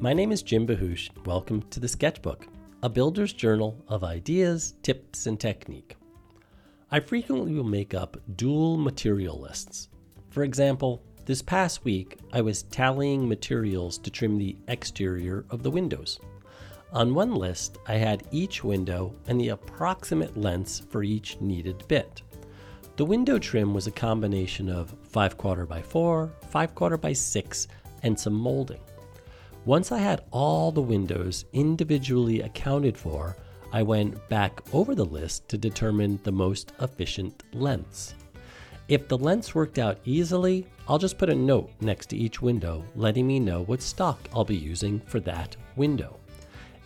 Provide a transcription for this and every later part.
My name is Jim Bahoosh. Welcome to the Sketchbook, a builder's journal of ideas, tips, and technique. I frequently will make up dual material lists. For example, this past week I was tallying materials to trim the exterior of the windows. On one list, I had each window and the approximate lengths for each needed bit. The window trim was a combination of 5 quarter by 4, 5 quarter by 6, and some molding. Once I had all the windows individually accounted for, I went back over the list to determine the most efficient lengths. If the lengths worked out easily, I'll just put a note next to each window letting me know what stock I'll be using for that window.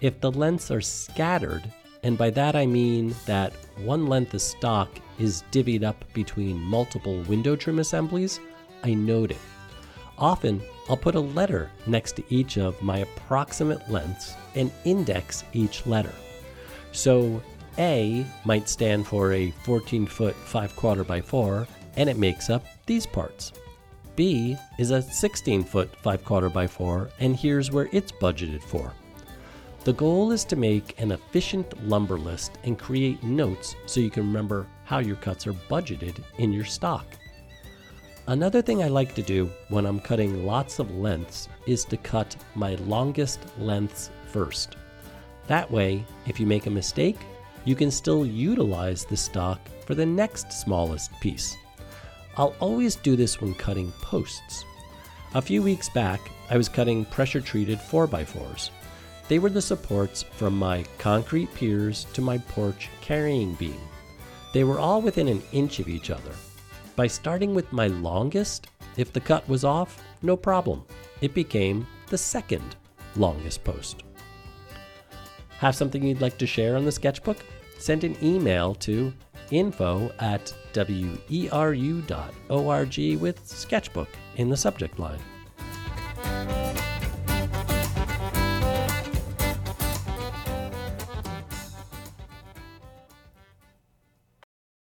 If the lengths are scattered, and by that I mean that one length of stock is divvied up between multiple window trim assemblies, I note it. Often, I'll put a letter next to each of my approximate lengths and index each letter. So, A might stand for a 14 foot 5 quarter by 4, and it makes up these parts. B is a 16 foot 5 quarter by 4, and here's where it's budgeted for. The goal is to make an efficient lumber list and create notes so you can remember how your cuts are budgeted in your stock. Another thing I like to do when I'm cutting lots of lengths is to cut my longest lengths first. That way, if you make a mistake, you can still utilize the stock for the next smallest piece. I'll always do this when cutting posts. A few weeks back, I was cutting pressure treated 4x4s. They were the supports from my concrete piers to my porch carrying beam. They were all within an inch of each other, by starting with my longest, if the cut was off, no problem. It became the second longest post. Have something you'd like to share on the sketchbook? Send an email to info at weru.org with sketchbook in the subject line.